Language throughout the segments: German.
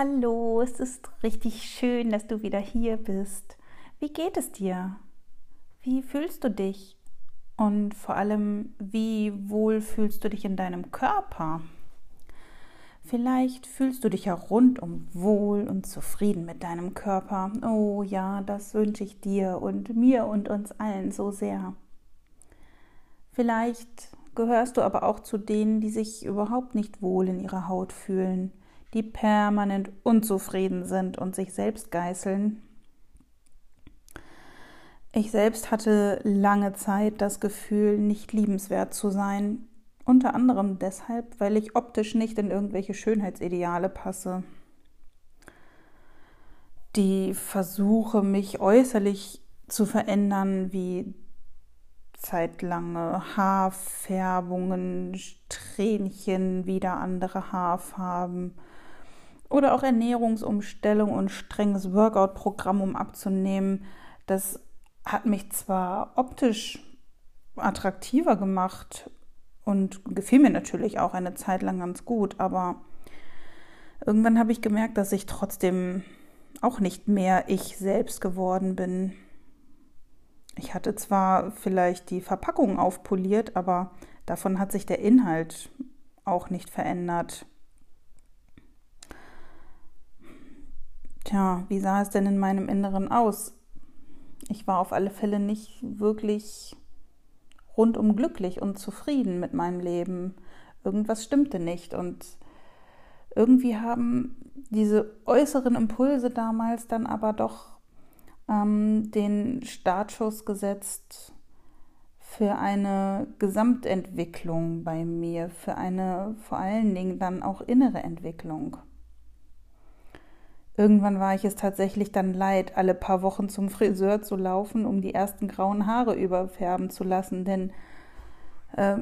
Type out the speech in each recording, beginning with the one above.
Hallo, es ist richtig schön, dass du wieder hier bist. Wie geht es dir? Wie fühlst du dich? Und vor allem, wie wohl fühlst du dich in deinem Körper? Vielleicht fühlst du dich ja rundum wohl und zufrieden mit deinem Körper. Oh ja, das wünsche ich dir und mir und uns allen so sehr. Vielleicht gehörst du aber auch zu denen, die sich überhaupt nicht wohl in ihrer Haut fühlen, die permanent unzufrieden sind und sich selbst geißeln. Ich selbst hatte lange Zeit das Gefühl, nicht liebenswert zu sein, unter anderem deshalb, weil ich optisch nicht in irgendwelche Schönheitsideale passe. Die Versuche, mich äußerlich zu verändern, wie zeitlange Haarfärbungen, Strähnchen, wieder andere Haarfarben oder auch Ernährungsumstellung und strenges Workout-Programm, um abzunehmen. Das hat mich zwar optisch attraktiver gemacht und gefiel mir natürlich auch eine Zeit lang ganz gut, aber irgendwann habe ich gemerkt, dass ich trotzdem auch nicht mehr ich selbst geworden bin. Ich hatte zwar vielleicht die Verpackung aufpoliert, aber davon hat sich der Inhalt auch nicht verändert. Tja, wie sah es denn in meinem Inneren aus? Ich war auf alle Fälle nicht wirklich rundum glücklich und zufrieden mit meinem Leben. Irgendwas stimmte nicht und irgendwie haben diese äußeren Impulse damals dann aber doch ähm, den Startschuss gesetzt für eine Gesamtentwicklung bei mir, für eine vor allen Dingen dann auch innere Entwicklung. Irgendwann war ich es tatsächlich dann leid, alle paar Wochen zum Friseur zu laufen, um die ersten grauen Haare überfärben zu lassen, denn äh,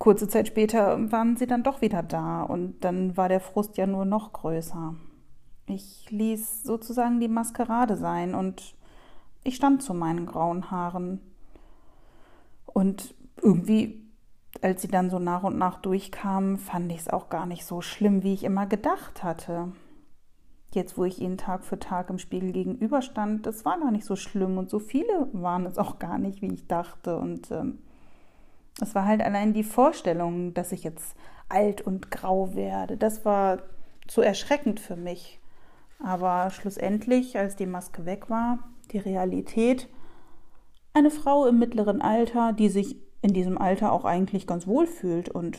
kurze Zeit später waren sie dann doch wieder da und dann war der Frust ja nur noch größer. Ich ließ sozusagen die Maskerade sein und ich stand zu meinen grauen Haaren. Und irgendwie, als sie dann so nach und nach durchkamen, fand ich es auch gar nicht so schlimm, wie ich immer gedacht hatte. Jetzt, wo ich ihnen Tag für Tag im Spiegel gegenüberstand, das war gar nicht so schlimm und so viele waren es auch gar nicht, wie ich dachte. Und ähm, es war halt allein die Vorstellung, dass ich jetzt alt und grau werde. Das war zu erschreckend für mich. Aber schlussendlich, als die Maske weg war, die Realität, eine Frau im mittleren Alter, die sich in diesem Alter auch eigentlich ganz wohl fühlt und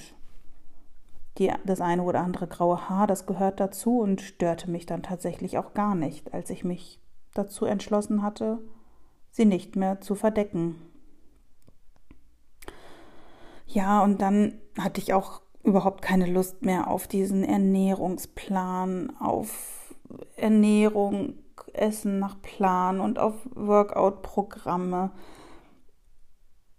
die, das eine oder andere graue Haar, das gehört dazu und störte mich dann tatsächlich auch gar nicht, als ich mich dazu entschlossen hatte, sie nicht mehr zu verdecken. Ja, und dann hatte ich auch überhaupt keine Lust mehr auf diesen Ernährungsplan, auf Ernährung, Essen nach Plan und auf Workout-Programme.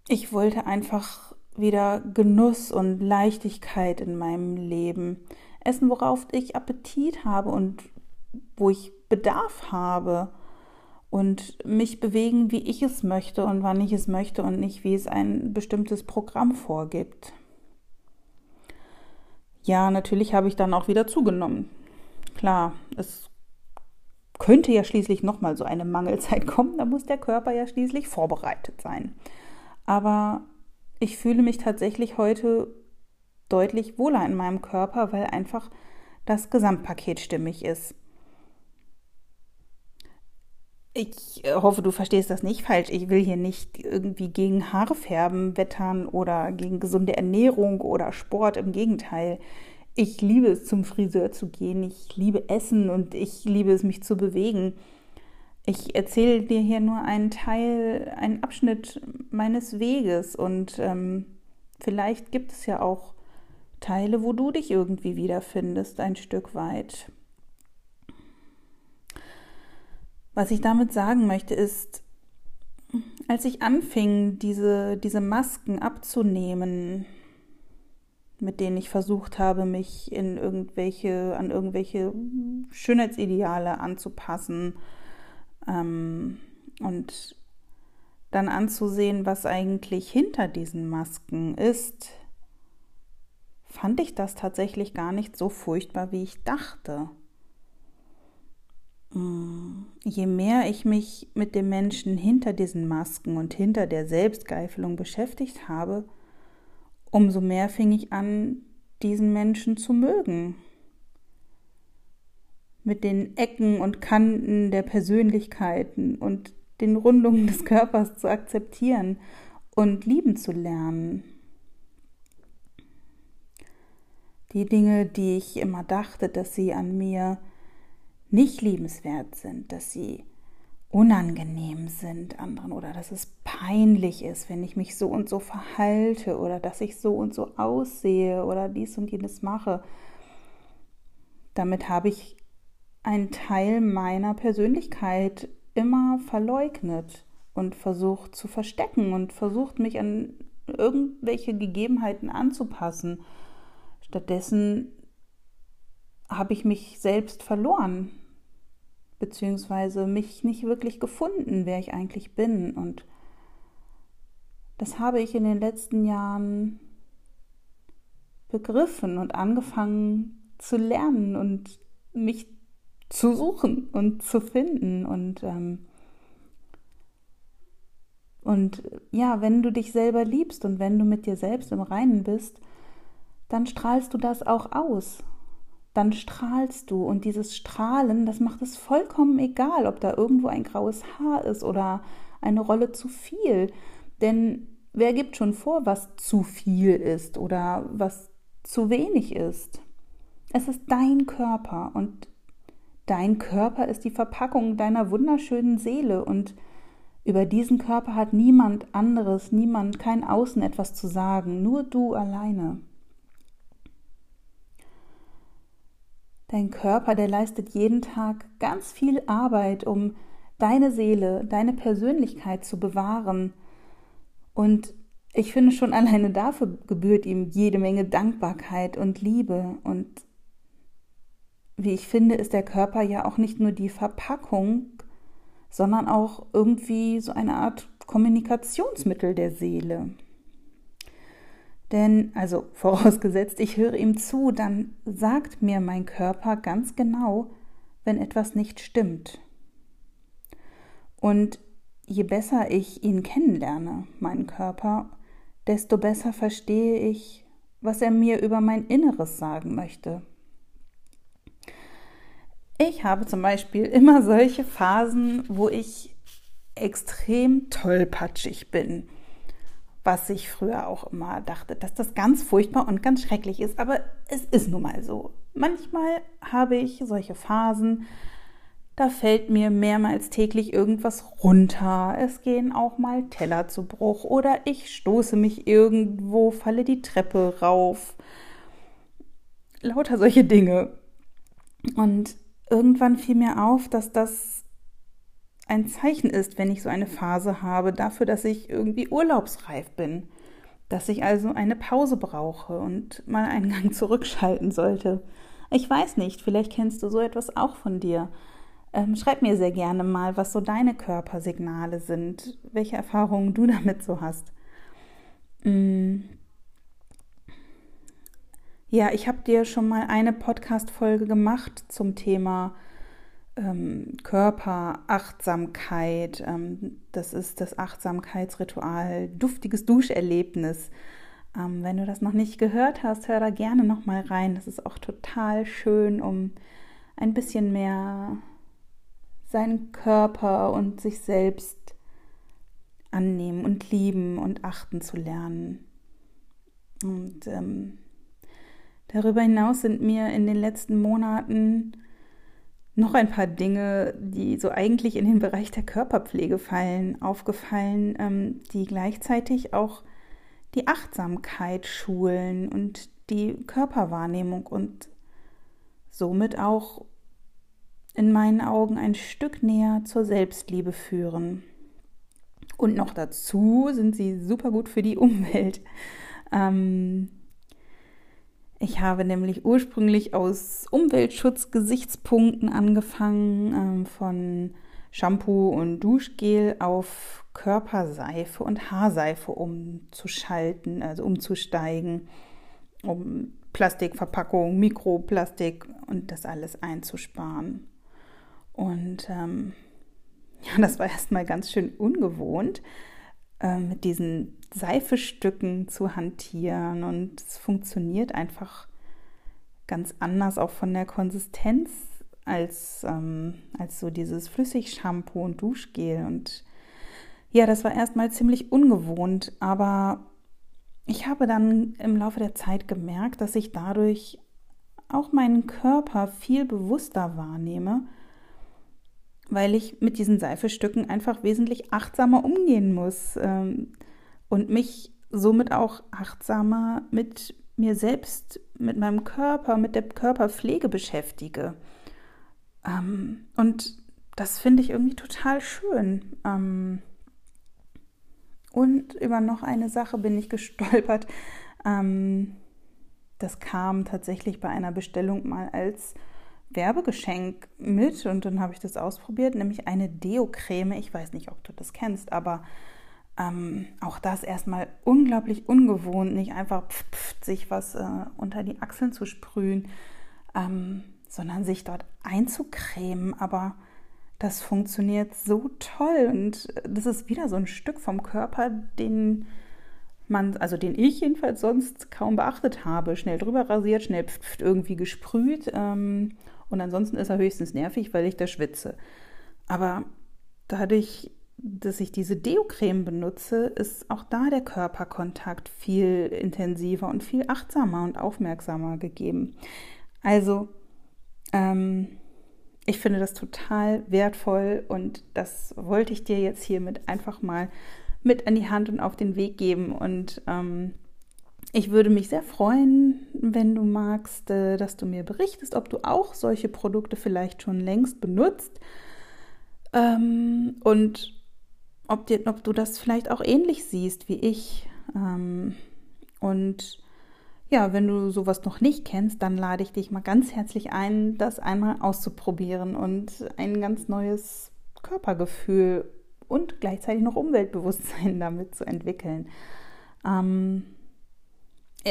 Ich wollte einfach wieder Genuss und Leichtigkeit in meinem Leben. Essen, worauf ich Appetit habe und wo ich Bedarf habe. Und mich bewegen, wie ich es möchte und wann ich es möchte und nicht, wie es ein bestimmtes Programm vorgibt. Ja, natürlich habe ich dann auch wieder zugenommen. Klar, es könnte ja schließlich nochmal so eine Mangelzeit kommen, da muss der Körper ja schließlich vorbereitet sein. Aber ich fühle mich tatsächlich heute deutlich wohler in meinem Körper, weil einfach das Gesamtpaket stimmig ist. Ich äh, hoffe, du verstehst das nicht falsch. Ich will hier nicht irgendwie gegen Haarfärben wettern oder gegen gesunde Ernährung oder Sport. Im Gegenteil. Ich liebe es, zum Friseur zu gehen. Ich liebe Essen und ich liebe es, mich zu bewegen. Ich erzähle dir hier nur einen Teil, einen Abschnitt meines Weges und ähm, vielleicht gibt es ja auch Teile, wo du dich irgendwie wiederfindest, ein Stück weit. Was ich damit sagen möchte ist, als ich anfing, diese, diese Masken abzunehmen, mit denen ich versucht habe, mich in irgendwelche, an irgendwelche Schönheitsideale anzupassen ähm, und dann anzusehen, was eigentlich hinter diesen Masken ist, fand ich das tatsächlich gar nicht so furchtbar, wie ich dachte. mm, je mehr ich mich mit dem Menschen hinter diesen Masken und hinter der Selbstgeifelung beschäftigt habe, umso mehr fing ich an, diesen Menschen zu mögen. Mit den Ecken und Kanten der Persönlichkeiten und den Rundungen des Körpers zu akzeptieren und lieben zu lernen. Die Dinge, die ich immer dachte, dass sie an mir nicht liebenswert sind, dass sie unangenehm sind anderen oder dass es peinlich ist, wenn ich mich so und so verhalte oder dass ich so und so aussehe oder dies und jenes mache. Damit habe ich einen Teil meiner Persönlichkeit immer verleugnet und versucht zu verstecken und versucht mich an irgendwelche Gegebenheiten anzupassen. Stattdessen habe ich mich selbst verloren beziehungsweise mich nicht wirklich gefunden, wer ich eigentlich bin. Und das habe ich in den letzten Jahren begriffen und angefangen zu lernen und mich zu suchen und zu finden. Und, ähm, und ja, wenn du dich selber liebst und wenn du mit dir selbst im Reinen bist, dann strahlst du das auch aus dann strahlst du. Und dieses Strahlen, das macht es vollkommen egal, ob da irgendwo ein graues Haar ist oder eine Rolle zu viel. Denn wer gibt schon vor, was zu viel ist oder was zu wenig ist? Es ist dein Körper und dein Körper ist die Verpackung deiner wunderschönen Seele und über diesen Körper hat niemand anderes, niemand, kein Außen etwas zu sagen, nur du alleine. Dein Körper, der leistet jeden Tag ganz viel Arbeit, um deine Seele, deine Persönlichkeit zu bewahren. Und ich finde schon alleine dafür gebührt ihm jede Menge Dankbarkeit und Liebe. Und wie ich finde, ist der Körper ja auch nicht nur die Verpackung, sondern auch irgendwie so eine Art Kommunikationsmittel der Seele. Denn, also vorausgesetzt, ich höre ihm zu, dann sagt mir mein Körper ganz genau, wenn etwas nicht stimmt. Und je besser ich ihn kennenlerne, meinen Körper, desto besser verstehe ich, was er mir über mein Inneres sagen möchte. Ich habe zum Beispiel immer solche Phasen, wo ich extrem tollpatschig bin was ich früher auch immer dachte, dass das ganz furchtbar und ganz schrecklich ist. Aber es ist nun mal so. Manchmal habe ich solche Phasen, da fällt mir mehrmals täglich irgendwas runter. Es gehen auch mal Teller zu Bruch oder ich stoße mich irgendwo, falle die Treppe rauf. Lauter solche Dinge. Und irgendwann fiel mir auf, dass das ein Zeichen ist, wenn ich so eine Phase habe, dafür, dass ich irgendwie urlaubsreif bin, dass ich also eine Pause brauche und mal einen Gang zurückschalten sollte. Ich weiß nicht, vielleicht kennst du so etwas auch von dir. Ähm, schreib mir sehr gerne mal, was so deine Körpersignale sind, welche Erfahrungen du damit so hast. Mm. Ja, ich habe dir schon mal eine Podcast-Folge gemacht zum Thema ähm, Körperachtsamkeit. Ähm, das ist das Achtsamkeitsritual, duftiges Duscherlebnis. Ähm, wenn du das noch nicht gehört hast, hör da gerne noch mal rein. Das ist auch total schön, um ein bisschen mehr seinen Körper und sich selbst annehmen und lieben und achten zu lernen. Und ähm, darüber hinaus sind mir in den letzten Monaten noch ein paar Dinge, die so eigentlich in den Bereich der Körperpflege fallen, aufgefallen, ähm, die gleichzeitig auch die Achtsamkeit schulen und die Körperwahrnehmung und somit auch in meinen Augen ein Stück näher zur Selbstliebe führen. Und noch dazu sind sie super gut für die Umwelt. Ähm, ich habe nämlich ursprünglich aus Umweltschutzgesichtspunkten angefangen, ähm, von Shampoo und Duschgel auf Körperseife und Haarseife umzuschalten, also umzusteigen, um Plastikverpackung, Mikroplastik und das alles einzusparen. Und ähm, ja, das war erstmal ganz schön ungewohnt, äh, mit diesen Seifestücken zu hantieren. Und es funktioniert einfach ganz anders, auch von der Konsistenz, als, ähm, als so dieses Flüssigshampoo und Duschgel. Und ja, das war erstmal ziemlich ungewohnt, aber ich habe dann im Laufe der Zeit gemerkt, dass ich dadurch auch meinen Körper viel bewusster wahrnehme, weil ich mit diesen Seifestücken einfach wesentlich achtsamer umgehen muss ähm, und mich somit auch achtsamer mit mir selbst, mit meinem Körper, mit der Körperpflege beschäftige. Ähm, und das finde ich irgendwie total schön. Ähm, und über noch eine Sache bin ich gestolpert. Ähm, das kam tatsächlich bei einer Bestellung mal als Werbegeschenk mit und dann habe ich das ausprobiert, nämlich eine Deo-Creme. Ich weiß nicht, ob du das kennst, aber ähm, auch das erstmal unglaublich ungewohnt, nicht einfach pf, pf, sich was äh, unter die Achseln zu sprühen, ähm, sondern sich dort einzucremen. Aber das funktioniert so toll und das ist wieder so ein Stück vom Körper, den man, also den ich jedenfalls sonst kaum beachtet habe. Schnell drüber rasiert, schnell irgendwie gesprüht ähm, und ansonsten ist er höchstens nervig, weil ich da schwitze. Aber dadurch, dass ich diese Deo-Creme benutze, ist auch da der Körperkontakt viel intensiver und viel achtsamer und aufmerksamer gegeben. Also, ähm, ich finde das total wertvoll und das wollte ich dir jetzt hiermit einfach mal mit an die Hand und auf den Weg geben. Und ähm, ich würde mich sehr freuen, wenn du magst, äh, dass du mir berichtest, ob du auch solche Produkte vielleicht schon längst benutzt ähm, und ob, dir, ob du das vielleicht auch ähnlich siehst wie ich. Ähm, und ja, wenn du sowas noch nicht kennst, dann lade ich dich mal ganz herzlich ein, das einmal auszuprobieren und ein ganz neues Körpergefühl und gleichzeitig noch Umweltbewusstsein damit zu entwickeln. Ähm,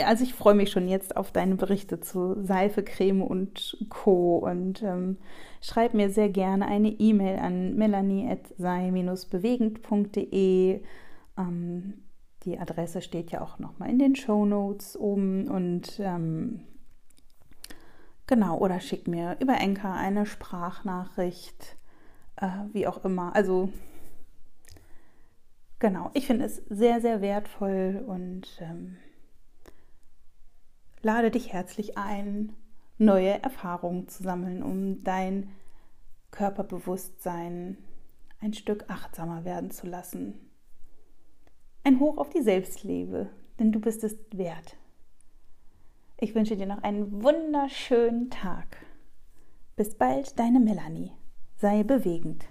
also ich freue mich schon jetzt auf deine Berichte zu Seife, Creme und Co. Und ähm, schreib mir sehr gerne eine E-Mail an melanie.sei-bewegend.de. Ähm, die Adresse steht ja auch nochmal in den Show Notes oben und ähm, genau, oder schick mir über Enker eine Sprachnachricht, äh, wie auch immer. Also genau, ich finde es sehr, sehr wertvoll und ähm, lade dich herzlich ein, neue Erfahrungen zu sammeln, um dein Körperbewusstsein ein Stück achtsamer werden zu lassen. Ein Hoch auf die Selbstliebe, denn du bist es wert. Ich wünsche dir noch einen wunderschönen Tag. Bis bald, deine Melanie. Sei bewegend.